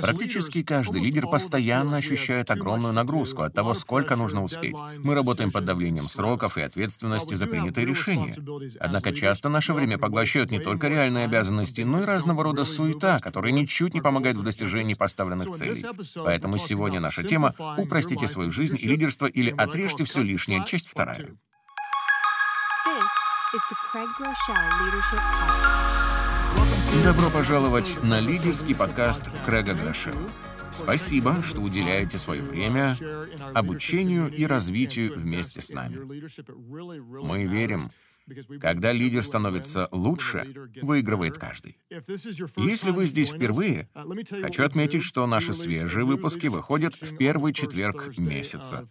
Практически каждый лидер постоянно ощущает огромную нагрузку от того, сколько нужно успеть. Мы работаем под давлением сроков и ответственности за принятые решения. Однако часто наше время поглощают не только реальные обязанности, но и разного рода суета, которая ничуть не помогает в достижении поставленных целей. Поэтому сегодня наша тема — упростите свою жизнь и лидерство или отрежьте все лишнее, часть вторая. Добро пожаловать на лидерский подкаст Крэга Грошева. Спасибо, что уделяете свое время обучению и развитию вместе с нами. Мы верим, когда лидер становится лучше, выигрывает каждый. Если вы здесь впервые, хочу отметить, что наши свежие выпуски выходят в первый четверг месяца.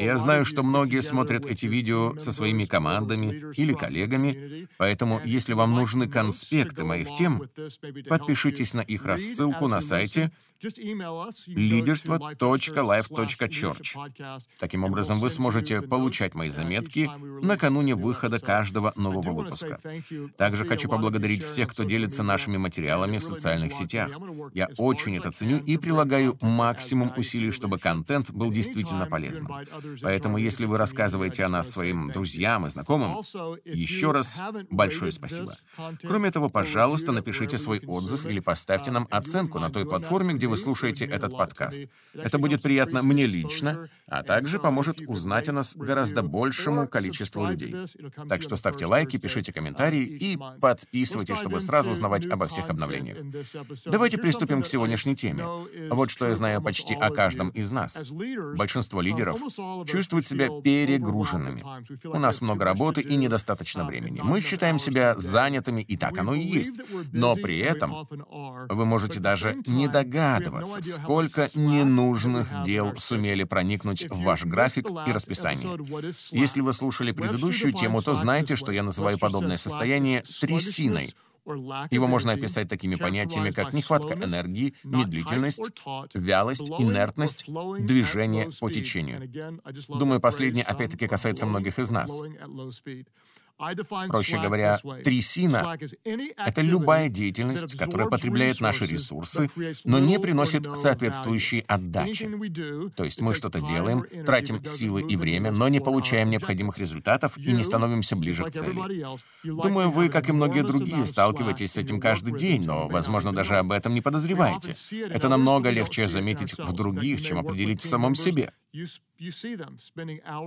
Я знаю, что многие смотрят эти видео со своими командами или коллегами, поэтому если вам нужны конспекты моих тем, подпишитесь на их рассылку на сайте лидерство.life.church. Таким образом, вы сможете получать мои заметки накануне выхода каждого нового выпуска. Также хочу поблагодарить всех, кто делится нашими материалами в социальных сетях. Я очень это ценю и прилагаю максимум усилий, чтобы контент был действительно полезным. Поэтому, если вы рассказываете о нас своим друзьям и знакомым, еще раз большое спасибо. Кроме того, пожалуйста, напишите свой отзыв или поставьте нам оценку на той платформе, где вы слушаете этот подкаст. Это будет приятно мне лично, а также поможет узнать о нас гораздо большему количеству людей. Так что ставьте лайки, пишите комментарии и подписывайтесь, чтобы сразу узнавать обо всех обновлениях. Давайте приступим к сегодняшней теме. Вот что я знаю почти о каждом из нас. Большинство лидеров чувствуют себя перегруженными. У нас много работы и недостаточно времени. Мы считаем себя занятыми, и так оно и есть. Но при этом вы можете даже не догадываться, сколько ненужных дел сумели проникнуть в ваш график и расписание. Если вы слушали предыдущую тему, то знаете, что я называю подобное состояние трясиной — его можно описать такими понятиями, как нехватка энергии, медлительность, вялость, инертность, движение по течению. Думаю, последнее опять-таки касается многих из нас. Проще говоря, трясина — это любая деятельность, которая потребляет наши ресурсы, но не приносит соответствующей отдачи. То есть мы что-то делаем, тратим силы и время, но не получаем необходимых результатов и не становимся ближе к цели. Думаю, вы, как и многие другие, сталкиваетесь с этим каждый день, но, возможно, даже об этом не подозреваете. Это намного легче заметить в других, чем определить в самом себе.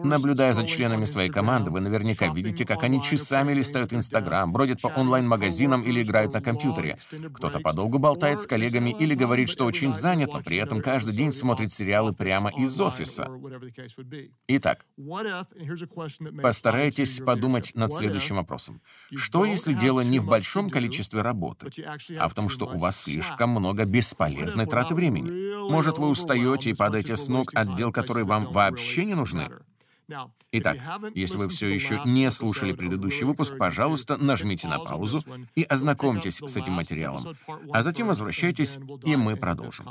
Наблюдая за членами своей команды, вы наверняка видите, как они часами листают Инстаграм, бродят по онлайн-магазинам или играют на компьютере. Кто-то подолгу болтает с коллегами или говорит, что очень занят, но при этом каждый день смотрит сериалы прямо из офиса. Итак, постарайтесь подумать над следующим вопросом. Что, если дело не в большом количестве работы, а в том, что у вас слишком много бесполезной траты времени? Может, вы устаете и падаете с ног от дел, которые вам вообще не нужны? Итак, если вы все еще не слушали предыдущий выпуск, пожалуйста, нажмите на паузу и ознакомьтесь с этим материалом. А затем возвращайтесь, и мы продолжим.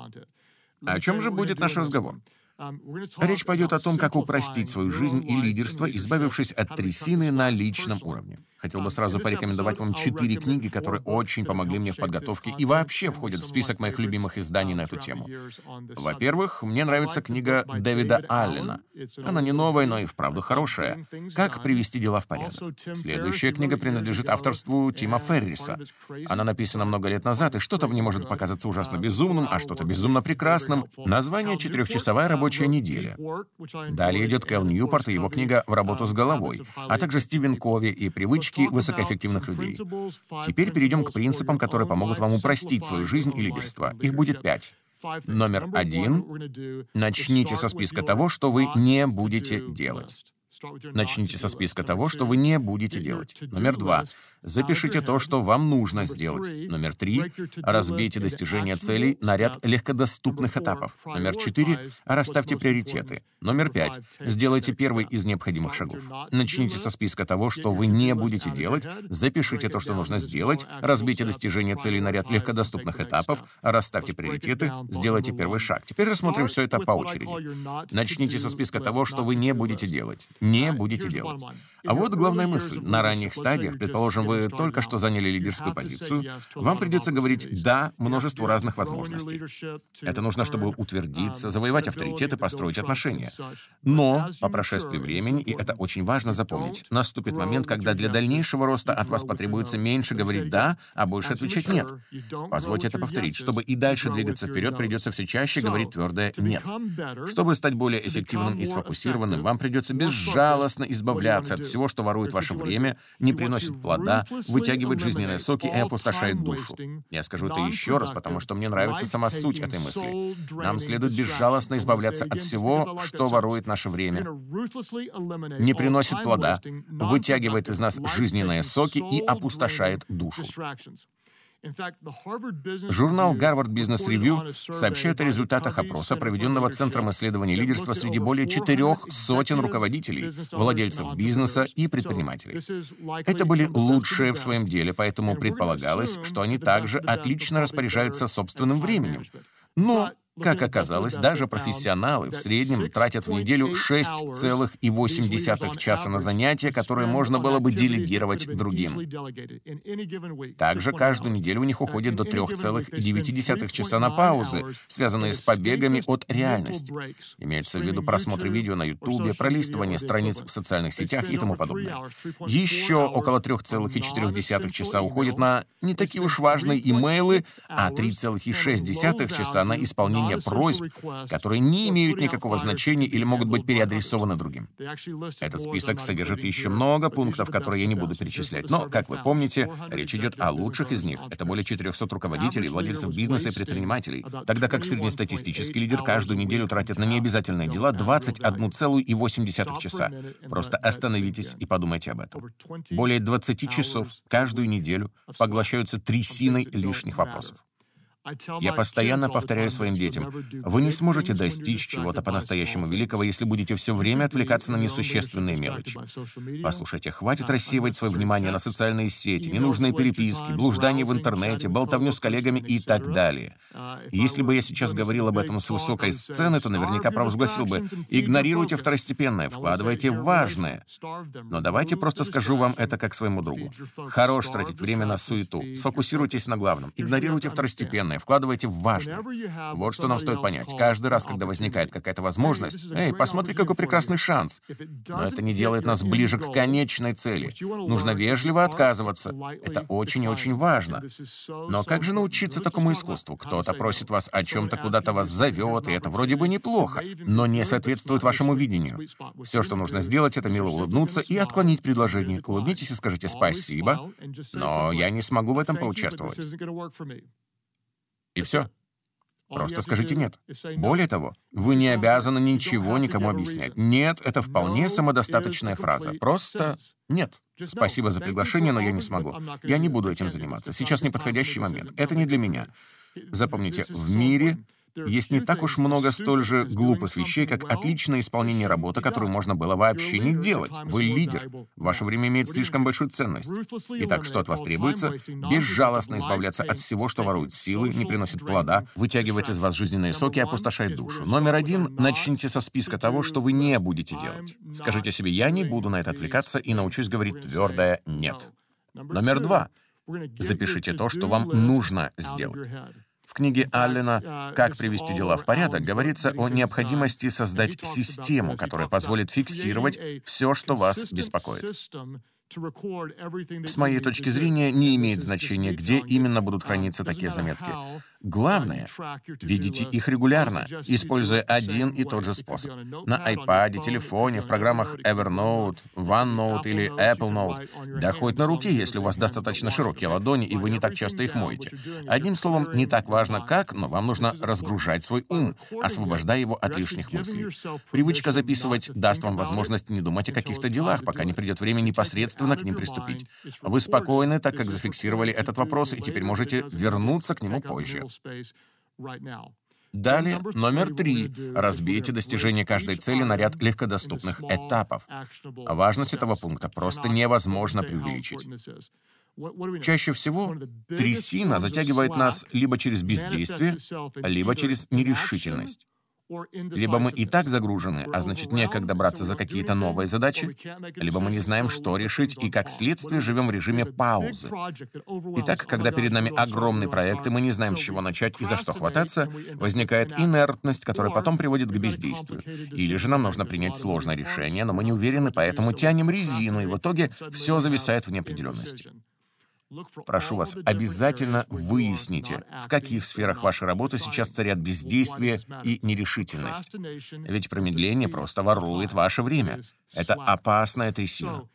О чем же будет наш разговор? Речь пойдет о том, как упростить свою жизнь и лидерство, избавившись от трясины на личном уровне. Хотел бы сразу порекомендовать вам четыре книги, которые очень помогли мне в подготовке и вообще входят в список моих любимых изданий на эту тему. Во-первых, мне нравится книга Дэвида Аллена. Она не новая, но и вправду хорошая. «Как привести дела в порядок». Следующая книга принадлежит авторству Тима Ферриса. Она написана много лет назад, и что-то в ней может показаться ужасно безумным, а что-то безумно прекрасным. Название «Четырехчасовая рабочая неделя». Далее идет Кэл Ньюпорт и его книга «В работу с головой», а также Стивен Кови и «Привычки привычки высокоэффективных людей. Теперь перейдем к принципам, которые помогут вам упростить свою жизнь и лидерство. Их будет пять. Номер один. Начните со списка того, что вы не будете делать. Начните со списка того, что вы не будете делать. Номер два. Запишите то, что вам нужно сделать. Номер три. Разбейте достижение целей на ряд легкодоступных этапов. Номер четыре. Расставьте приоритеты. Номер пять. Сделайте первый из необходимых шагов. Начните со списка того, что вы не будете делать. Запишите то, что нужно сделать. Разбейте достижение целей на ряд легкодоступных этапов. Расставьте приоритеты. Сделайте первый шаг. Теперь рассмотрим все это по очереди. Начните со списка того, что вы не будете делать. Не будете делать. А вот главная мысль. На ранних стадиях, предположим, вы только что заняли лидерскую позицию, вам придется говорить «да» множеству разных возможностей. Это нужно, чтобы утвердиться, завоевать авторитет и построить отношения. Но по прошествии времени, и это очень важно запомнить, наступит момент, когда для дальнейшего роста от вас потребуется меньше говорить «да», а больше отвечать «нет». Позвольте это повторить. Чтобы и дальше двигаться вперед, придется все чаще говорить твердое «нет». Чтобы стать более эффективным и сфокусированным, вам придется безжалостно избавляться от всего, что ворует ваше время, не приносит плода, вытягивает жизненные соки и опустошает душу. Я скажу это еще раз, потому что мне нравится сама суть этой мысли. Нам следует безжалостно избавляться от всего, что ворует наше время, не приносит плода, вытягивает из нас жизненные соки и опустошает душу. Журнал Harvard Business Review сообщает о результатах опроса, проведенного Центром исследований лидерства среди более четырех сотен руководителей, владельцев бизнеса и предпринимателей. Это были лучшие в своем деле, поэтому предполагалось, что они также отлично распоряжаются собственным временем. Но как оказалось, даже профессионалы в среднем тратят в неделю 6,8 часа на занятия, которые можно было бы делегировать другим. Также каждую неделю у них уходит до 3,9 часа на паузы, связанные с побегами от реальности. Имеется в виду просмотр видео на YouTube, пролистывание страниц в социальных сетях и тому подобное. Еще около 3,4 часа уходит на не такие уж важные имейлы, а 3,6 часа на исполнение исполнения просьб, которые не имеют никакого значения или могут быть переадресованы другим. Этот список содержит еще много пунктов, которые я не буду перечислять, но, как вы помните, речь идет о лучших из них. Это более 400 руководителей, владельцев бизнеса и предпринимателей, тогда как среднестатистический лидер каждую неделю тратит на необязательные дела 21,8 часа. Просто остановитесь и подумайте об этом. Более 20 часов каждую неделю поглощаются трясиной лишних вопросов. Я постоянно повторяю своим детям, вы не сможете достичь чего-то по-настоящему великого, если будете все время отвлекаться на несущественные мелочи. Послушайте, хватит рассеивать свое внимание на социальные сети, ненужные переписки, блуждание в интернете, болтовню с коллегами и так далее. Если бы я сейчас говорил об этом с высокой сцены, то наверняка провозгласил бы «игнорируйте второстепенное, вкладывайте важное». Но давайте просто скажу вам это как своему другу. Хорош тратить время на суету, сфокусируйтесь на главном, игнорируйте второстепенное, главное, вкладывайте в важное. Вот что нам стоит понять. Каждый раз, когда возникает какая-то возможность, «Эй, посмотри, какой прекрасный шанс!» Но это не делает нас ближе к конечной цели. Нужно вежливо отказываться. Это очень и очень важно. Но как же научиться такому искусству? Кто-то просит вас о чем-то, куда-то вас зовет, и это вроде бы неплохо, но не соответствует вашему видению. Все, что нужно сделать, это мило улыбнуться и отклонить предложение. Улыбнитесь и скажите «спасибо», но я не смогу в этом поучаствовать. И все. Просто скажите «нет». Более того, вы не обязаны ничего никому объяснять. «Нет» — это вполне самодостаточная фраза. Просто «нет». Спасибо за приглашение, но я не смогу. Я не буду этим заниматься. Сейчас неподходящий момент. Это не для меня. Запомните, в мире есть не так уж много столь же глупых вещей, как отличное исполнение работы, которую можно было вообще не делать. Вы лидер. Ваше время имеет слишком большую ценность. Итак, что от вас требуется? Безжалостно избавляться от всего, что ворует силы, не приносит плода, вытягивает из вас жизненные соки и опустошает душу. Номер один — начните со списка того, что вы не будете делать. Скажите себе «я не буду на это отвлекаться» и научусь говорить твердое «нет». Номер два — запишите то, что вам нужно сделать. В книге Аллена «Как привести дела в порядок» говорится о необходимости создать систему, которая позволит фиксировать все, что вас беспокоит. С моей точки зрения, не имеет значения, где именно будут храниться такие заметки. Главное — видите их регулярно, используя один и тот же способ. На iPad, телефоне, в программах Evernote, OneNote или Apple Note. Да хоть на руке, если у вас достаточно широкие ладони, и вы не так часто их моете. Одним словом, не так важно как, но вам нужно разгружать свой ум, освобождая его от лишних мыслей. Привычка записывать даст вам возможность не думать о каких-то делах, пока не придет время непосредственно к ним приступить. Вы спокойны, так как зафиксировали этот вопрос, и теперь можете вернуться к нему позже. Далее, номер три. Разбейте достижение каждой цели на ряд легкодоступных этапов. Важность этого пункта просто невозможно преувеличить. Чаще всего трясина затягивает нас либо через бездействие, либо через нерешительность. Либо мы и так загружены, а значит некогда браться за какие-то новые задачи, либо мы не знаем, что решить, и как следствие живем в режиме паузы. Итак, когда перед нами огромный проект, и мы не знаем, с чего начать и за что хвататься, возникает инертность, которая потом приводит к бездействию. Или же нам нужно принять сложное решение, но мы не уверены, поэтому тянем резину, и в итоге все зависает в неопределенности. Прошу вас, обязательно выясните, в каких сферах вашей работы сейчас царят бездействие и нерешительность. Ведь промедление просто ворует ваше время. Это опасная трясина.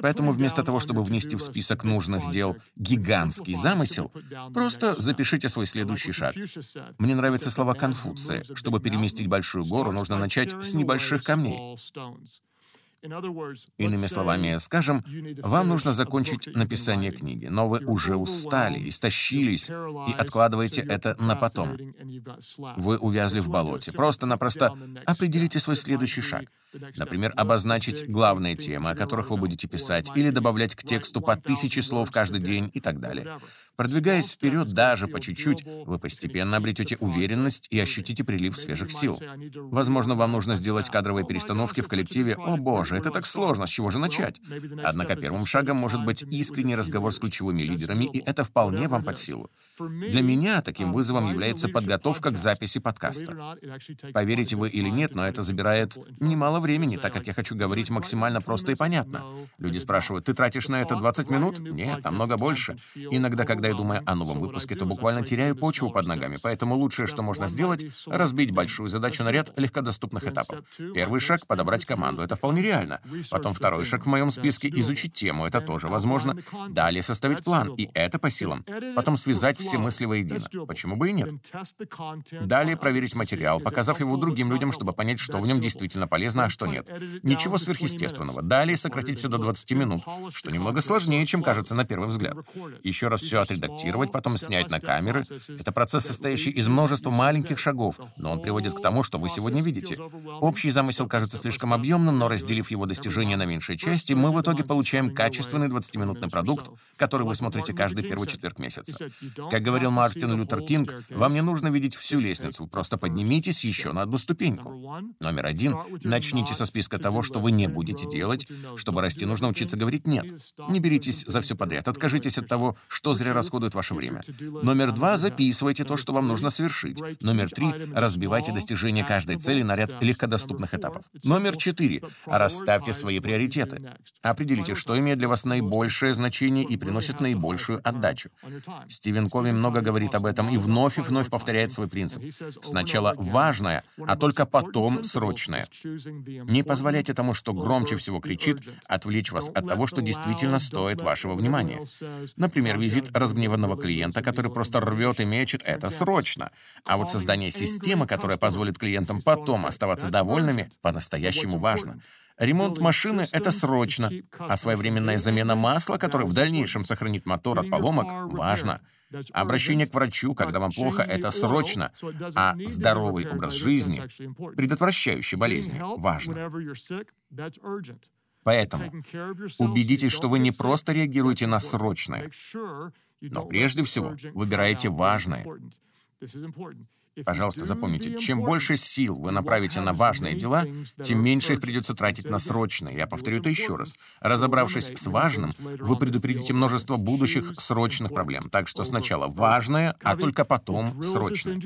Поэтому вместо того, чтобы внести в список нужных дел гигантский замысел, просто запишите свой следующий шаг. Мне нравятся слова Конфуция. Чтобы переместить большую гору, нужно начать с небольших камней. Иными словами, скажем, вам нужно закончить написание книги, но вы уже устали, истощились и откладываете это на потом. Вы увязли в болоте. Просто-напросто определите свой следующий шаг. Например, обозначить главные темы, о которых вы будете писать, или добавлять к тексту по тысяче слов каждый день и так далее. Продвигаясь вперед даже по чуть-чуть, вы постепенно обретете уверенность и ощутите прилив свежих сил. Возможно, вам нужно сделать кадровые перестановки в коллективе. О боже, это так сложно, с чего же начать? Однако первым шагом может быть искренний разговор с ключевыми лидерами, и это вполне вам под силу. Для меня таким вызовом является подготовка к записи подкаста. Поверите вы или нет, но это забирает немало времени, так как я хочу говорить максимально просто и понятно. Люди спрашивают, ты тратишь на это 20 минут? Нет, намного больше. Иногда, когда когда я думаю о новом выпуске, то буквально теряю почву под ногами, поэтому лучшее, что можно сделать, разбить большую задачу на ряд легкодоступных этапов. Первый шаг — подобрать команду, это вполне реально. Потом второй шаг в моем списке — изучить тему, это тоже возможно. Далее составить план, и это по силам. Потом связать все мысли воедино. Почему бы и нет? Далее проверить материал, показав его другим людям, чтобы понять, что в нем действительно полезно, а что нет. Ничего сверхъестественного. Далее сократить все до 20 минут, что немного сложнее, чем кажется на первый взгляд. Еще раз все отредактировать отредактировать, потом снять на камеры. Это процесс, состоящий из множества маленьких шагов, но он приводит к тому, что вы сегодня видите. Общий замысел кажется слишком объемным, но разделив его достижения на меньшие части, мы в итоге получаем качественный 20-минутный продукт, который вы смотрите каждый первый четверг месяца. Как говорил Мартин Лютер Кинг, вам не нужно видеть всю лестницу, просто поднимитесь еще на одну ступеньку. Номер один — начните со списка того, что вы не будете делать. Чтобы расти, нужно учиться говорить «нет». Не беритесь за все подряд, откажитесь от того, что зря расходует ваше время. Номер два — записывайте то, что вам нужно совершить. Номер три — разбивайте достижение каждой цели на ряд легкодоступных этапов. Номер четыре — расставьте свои приоритеты. Определите, что имеет для вас наибольшее значение и приносит наибольшую отдачу. Стивен Кови много говорит об этом и вновь и вновь повторяет свой принцип. Сначала важное, а только потом срочное. Не позволяйте тому, что громче всего кричит, отвлечь вас от того, что действительно стоит вашего внимания. Например, визит разгневанного клиента, который просто рвет и мечет, это срочно. А вот создание системы, которая позволит клиентам потом оставаться довольными, по-настоящему важно. Ремонт машины — это срочно, а своевременная замена масла, которая в дальнейшем сохранит мотор от поломок, важно. Обращение к врачу, когда вам плохо, это срочно, а здоровый образ жизни, предотвращающий болезни, важно. Поэтому убедитесь, что вы не просто реагируете на срочное, но прежде всего выбираете важное. Пожалуйста, запомните, чем больше сил вы направите на важные дела, тем меньше их придется тратить на срочные. Я повторю это еще раз. Разобравшись с важным, вы предупредите множество будущих срочных проблем. Так что сначала важное, а только потом срочное.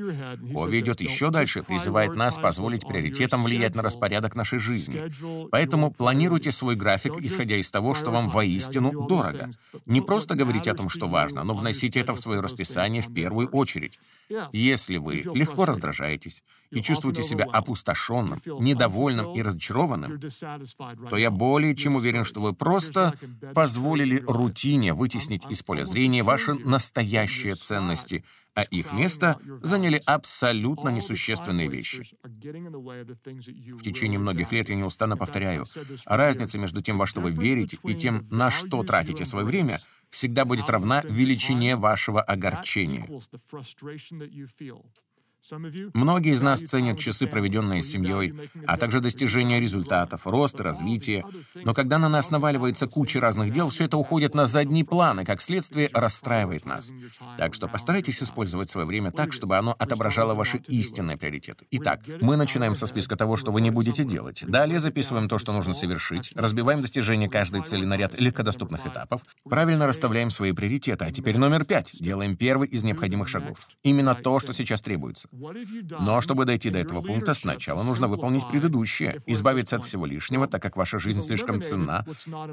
Ови идет еще дальше, призывает нас позволить приоритетам влиять на распорядок нашей жизни. Поэтому планируйте свой график, исходя из того, что вам воистину дорого. Не просто говорите о том, что важно, но вносите это в свое расписание в первую очередь. Если вы легко раздражаетесь и чувствуете себя опустошенным, недовольным и разочарованным, то я более чем уверен, что вы просто позволили рутине вытеснить из поля зрения ваши настоящие ценности, а их место заняли абсолютно несущественные вещи. В течение многих лет я неустанно повторяю, разница между тем, во что вы верите, и тем, на что тратите свое время, всегда будет равна величине вашего огорчения. Многие из нас ценят часы, проведенные с семьей, а также достижение результатов, рост развитие. Но когда на нас наваливается куча разных дел, все это уходит на задний план и, как следствие, расстраивает нас. Так что постарайтесь использовать свое время так, чтобы оно отображало ваши истинные приоритеты. Итак, мы начинаем со списка того, что вы не будете делать. Далее записываем то, что нужно совершить, разбиваем достижение каждой цели на ряд легкодоступных этапов, правильно расставляем свои приоритеты. А теперь номер пять. Делаем первый из необходимых шагов. Именно то, что сейчас требуется. Но чтобы дойти до этого пункта, сначала нужно выполнить предыдущее, избавиться от всего лишнего, так как ваша жизнь слишком ценна,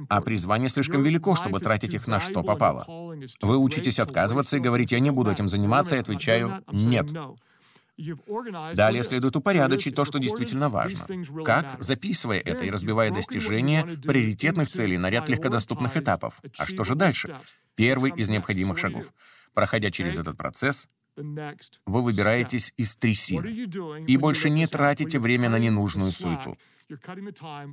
а призвание слишком велико, чтобы тратить их на что попало. Вы учитесь отказываться и говорить «я не буду этим заниматься», и отвечаю «нет». Далее следует упорядочить то, что действительно важно. Как? Записывая это и разбивая достижения приоритетных целей на ряд легкодоступных этапов. А что же дальше? Первый из необходимых шагов. Проходя через этот процесс, вы выбираетесь из трясины и больше не тратите время на ненужную суету.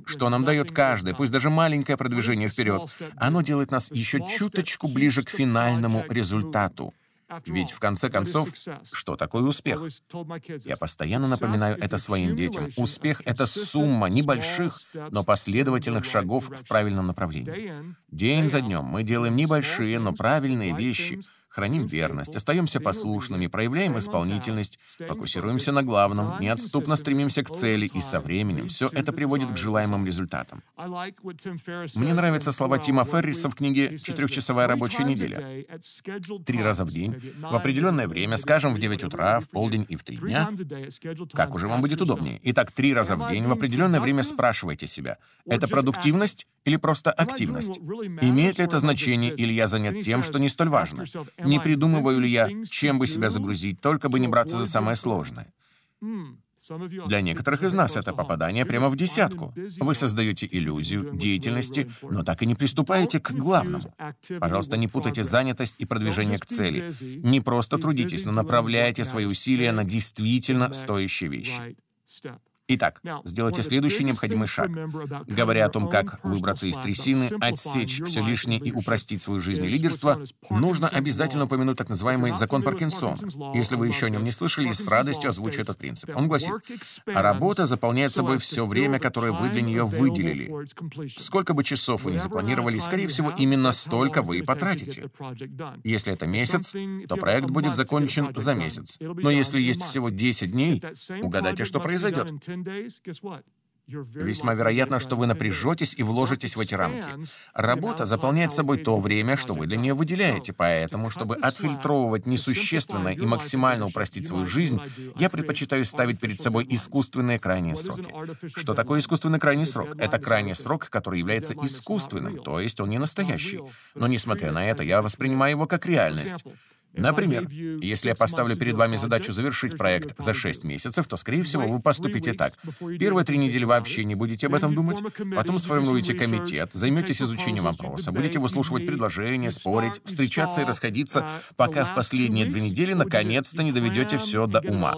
Что нам дает каждое, пусть даже маленькое продвижение вперед, оно делает нас еще чуточку ближе к финальному результату. Ведь, в конце концов, что такое успех? Я постоянно напоминаю это своим детям. Успех — это сумма небольших, но последовательных шагов в правильном направлении. День за днем мы делаем небольшие, но правильные вещи — храним верность, остаемся послушными, проявляем исполнительность, фокусируемся на главном, неотступно стремимся к цели, и со временем все это приводит к желаемым результатам. Мне нравятся слова Тима Ферриса в книге «Четырехчасовая рабочая неделя». Три раза в день, в определенное время, скажем, в 9 утра, в полдень и в три дня, как уже вам будет удобнее. Итак, три раза в день, в определенное время спрашивайте себя, это продуктивность или просто активность? Имеет ли это значение, или я занят тем, что не столь важно? Не придумываю ли я, чем бы себя загрузить, только бы не браться за самое сложное. Для некоторых из нас это попадание прямо в десятку. Вы создаете иллюзию деятельности, но так и не приступаете к главному. Пожалуйста, не путайте занятость и продвижение к цели. Не просто трудитесь, но направляйте свои усилия на действительно стоящие вещи. Итак, сделайте следующий необходимый шаг. Говоря о том, как выбраться из трясины, отсечь все лишнее и упростить свою жизнь и лидерство, нужно обязательно упомянуть так называемый закон Паркинсона. Если вы еще о нем не слышали, с радостью озвучу этот принцип. Он гласит, работа заполняет собой все время, которое вы для нее выделили. Сколько бы часов вы ни запланировали, скорее всего, именно столько вы и потратите. Если это месяц, то проект будет закончен за месяц. Но если есть всего 10 дней, угадайте, что произойдет. Весьма вероятно, что вы напряжетесь и вложитесь в эти рамки. Работа заполняет собой то время, что вы для нее выделяете, поэтому, чтобы отфильтровывать несущественное и максимально упростить свою жизнь, я предпочитаю ставить перед собой искусственные крайние сроки. Что такое искусственный крайний срок? Это крайний срок, который является искусственным, то есть он не настоящий. Но, несмотря на это, я воспринимаю его как реальность. Например, если я поставлю перед вами задачу завершить проект за 6 месяцев, то, скорее всего, вы поступите так. Первые три недели вообще не будете об этом думать, потом сформируете комитет, займетесь изучением вопроса, будете выслушивать предложения, спорить, встречаться и расходиться, пока в последние две недели наконец-то не доведете все до ума.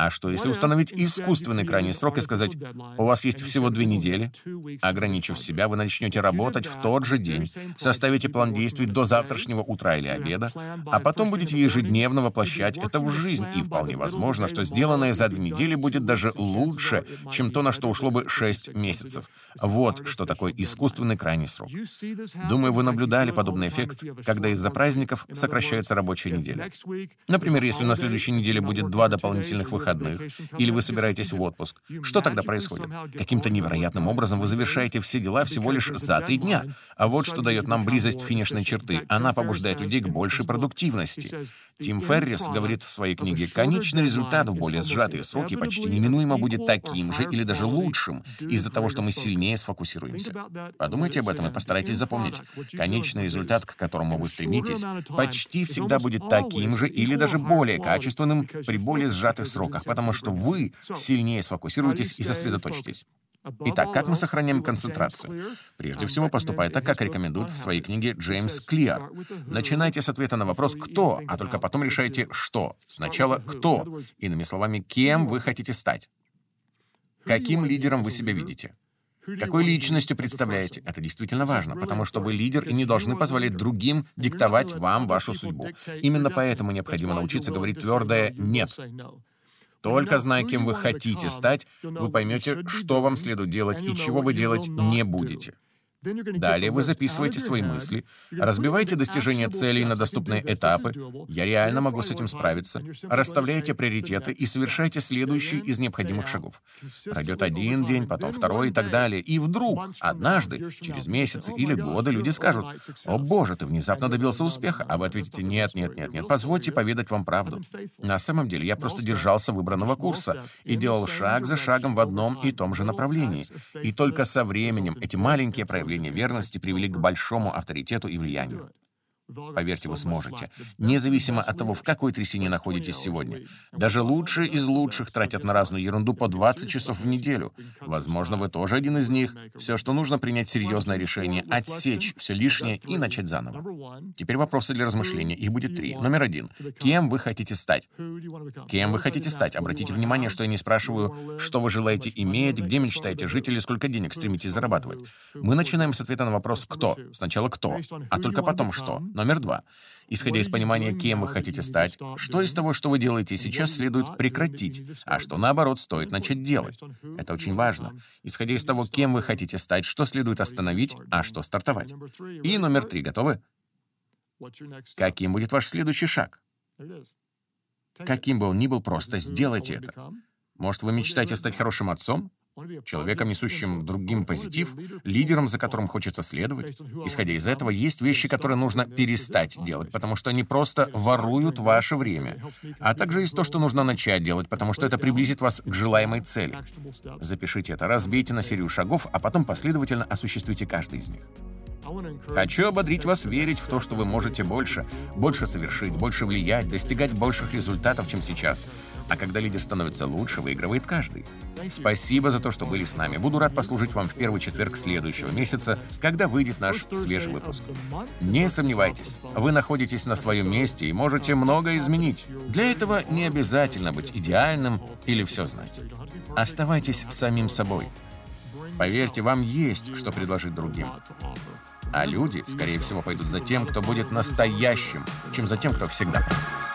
А что, если установить искусственный крайний срок и сказать, у вас есть всего две недели? Ограничив себя, вы начнете работать в тот же день, составите план действий до завтрашнего утра или обеда, а потом будете ежедневно воплощать это в жизнь, и вполне возможно, что сделанное за две недели будет даже лучше, чем то, на что ушло бы шесть месяцев. Вот что такое искусственный крайний срок. Думаю, вы наблюдали подобный эффект, когда из-за праздников сокращается рабочая неделя. Например, если на следующей неделе будет два дополнительных выхода, выходных, или вы собираетесь в отпуск. Что тогда происходит? Каким-то невероятным образом вы завершаете все дела всего лишь за три дня. А вот что дает нам близость финишной черты. Она побуждает людей к большей продуктивности. Тим Феррис говорит в своей книге, конечный результат в более сжатые сроки почти неминуемо будет таким же или даже лучшим из-за того, что мы сильнее сфокусируемся. Подумайте об этом и постарайтесь запомнить. Конечный результат, к которому вы стремитесь, почти всегда будет таким же или даже более качественным при более сжатых сроках руках, потому что вы сильнее сфокусируетесь и сосредоточитесь. Итак, как мы сохраняем концентрацию? Прежде всего, поступая так, как рекомендует в своей книге Джеймс Клиар. Начинайте с ответа на вопрос «кто?», а только потом решайте «что?». Сначала «кто?», иными словами, кем вы хотите стать. Каким лидером вы себя видите? Какой личностью представляете? Это действительно важно, потому что вы лидер и не должны позволять другим диктовать вам вашу судьбу. Именно поэтому необходимо научиться говорить твердое «нет». Только зная, кем вы хотите стать, вы поймете, что вам следует делать и чего вы делать не будете. Далее вы записываете свои мысли, разбиваете достижение целей на доступные этапы, я реально могу с этим справиться, расставляете приоритеты и совершаете следующий из необходимых шагов. Пройдет один день, потом второй и так далее. И вдруг, однажды, через месяцы или годы, люди скажут, «О боже, ты внезапно добился успеха», а вы ответите, «Нет, нет, нет, нет, позвольте поведать вам правду». На самом деле я просто держался выбранного курса и делал шаг за шагом в одном и том же направлении. И только со временем эти маленькие проявления проявления верности привели к большому авторитету и влиянию. Поверьте, вы сможете. Независимо от того, в какой трясине находитесь сегодня. Даже лучшие из лучших тратят на разную ерунду по 20 часов в неделю. Возможно, вы тоже один из них. Все, что нужно, принять серьезное решение, отсечь все лишнее и начать заново. Теперь вопросы для размышления. Их будет три. Номер один. Кем вы хотите стать? Кем вы хотите стать? Обратите внимание, что я не спрашиваю, что вы желаете иметь, где мечтаете жить или сколько денег стремитесь зарабатывать. Мы начинаем с ответа на вопрос «кто?». Сначала «кто?», а только потом «что?». Номер два. Исходя из понимания, кем вы хотите стать, что из того, что вы делаете сейчас, следует прекратить, а что, наоборот, стоит начать делать. Это очень важно. Исходя из того, кем вы хотите стать, что следует остановить, а что стартовать. И номер три. Готовы? Каким будет ваш следующий шаг? Каким бы он ни был, просто сделайте это. Может, вы мечтаете стать хорошим отцом? Человеком, несущим другим позитив, лидером, за которым хочется следовать. Исходя из этого, есть вещи, которые нужно перестать делать, потому что они просто воруют ваше время. А также есть то, что нужно начать делать, потому что это приблизит вас к желаемой цели. Запишите это, разбейте на серию шагов, а потом последовательно осуществите каждый из них. Хочу ободрить вас верить в то, что вы можете больше, больше совершить, больше влиять, достигать больших результатов, чем сейчас. А когда лидер становится лучше, выигрывает каждый. Спасибо за то, что были с нами. Буду рад послужить вам в первый четверг следующего месяца, когда выйдет наш свежий выпуск. Не сомневайтесь, вы находитесь на своем месте и можете многое изменить. Для этого не обязательно быть идеальным или все знать. Оставайтесь самим собой. Поверьте, вам есть что предложить другим. А люди, скорее всего, пойдут за тем, кто будет настоящим, чем за тем, кто всегда прав.